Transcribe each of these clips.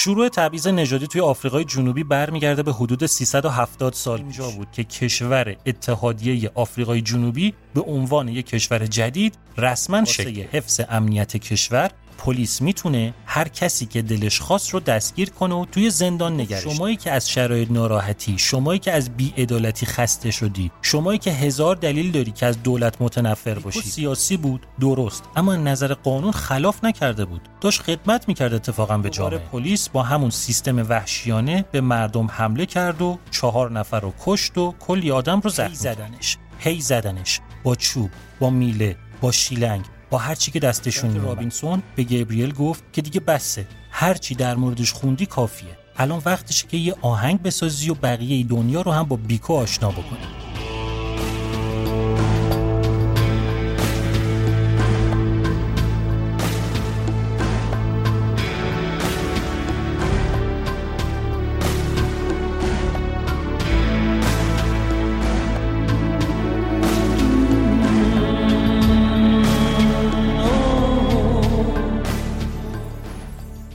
شروع تبعیض نژادی توی آفریقای جنوبی برمیگرده به حدود 370 سال اینجا بود. که کشور اتحادیه آفریقای جنوبی به عنوان یک کشور جدید رسما شکل. حفظ امنیت کشور پلیس می‌تونه هر کسی که دلش خواست رو دستگیر کنه و توی زندان نگرش. شمایی که از شرایط ناراحتی شمایی که از بیعدالتی خسته شدی شمایی که هزار دلیل داری که از دولت متنفر باشی. سیاسی بود درست اما نظر قانون خلاف نکرده بود. داشت خدمت می‌کرد اتفاقا به جامعه. پلیس با همون سیستم وحشیانه به مردم حمله کرد و چهار نفر رو کشت و کلی آدم رو زخمی زدنش. هی زدنش. با چوب با میله با شیلنگ. با هر چی که دستشون میومد رابینسون به گبریل گفت که دیگه بسه. هر چی در موردش خوندی کافیه. الان وقتشه که یه آهنگ بسازی و بقیه دنیا رو هم با بیکو آشنا بکنی.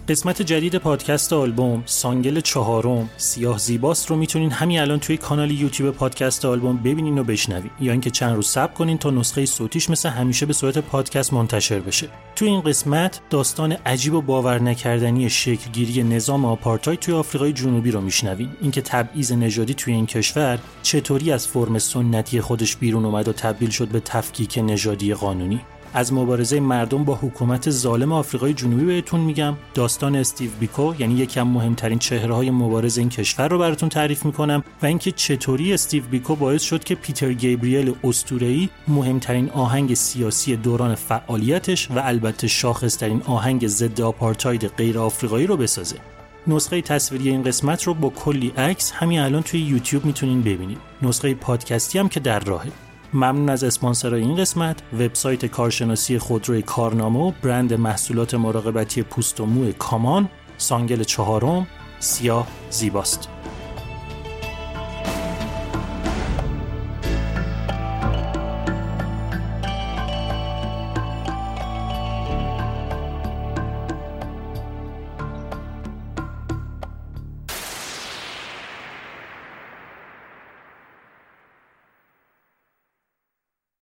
قسمت جدید پادکست آلبوم سانگل چهارم سیاه زیباست رو می‌تونین همین الان توی کانال یوتیوب پادکست آلبوم ببینین و بشنوین. یا اینکه چند روز صبر کنین تا نسخه صوتیش مثل همیشه به صورت پادکست منتشر بشه. توی این قسمت داستان عجیب و باور نکردنی شکلگیری نظام آپارتاید توی آفریقای جنوبی رو میشنوین. اینکه تبعیض نژادی توی این کشور چطوری از فرم سنتی خودش بیرون اومد و تبدیل شد به تفکیک نژادی قانونی. از مبارزه مردم با حکومت ظالم آفریقای جنوبی بهتون میگم. داستان استیو بیکو یعنی یکم مهمترین چهره های مبارز این کشور رو براتون تعریف می‌کنم و اینکه چطوری استیو بیکو باعث شد که پیتر گیبریل اسطوره‌ای مهمترین آهنگ سیاسی دوران فعالیتش و البته شاخصترین آهنگ ضد آپارتاید غیر آفریقایی رو بسازه. نسخه تصویری این قسمت رو با کلی عکس همین الان توی یوتیوب می‌تونین ببینید. نسخه پادکستی هم که در راهه. ممنون از اسپانسرای این قسمت. وبسایت کارشناسی خودروی کارنامه و برند محصولات مراقبتی پوست و مو کامان سانگل چهارم سیاه زیباست.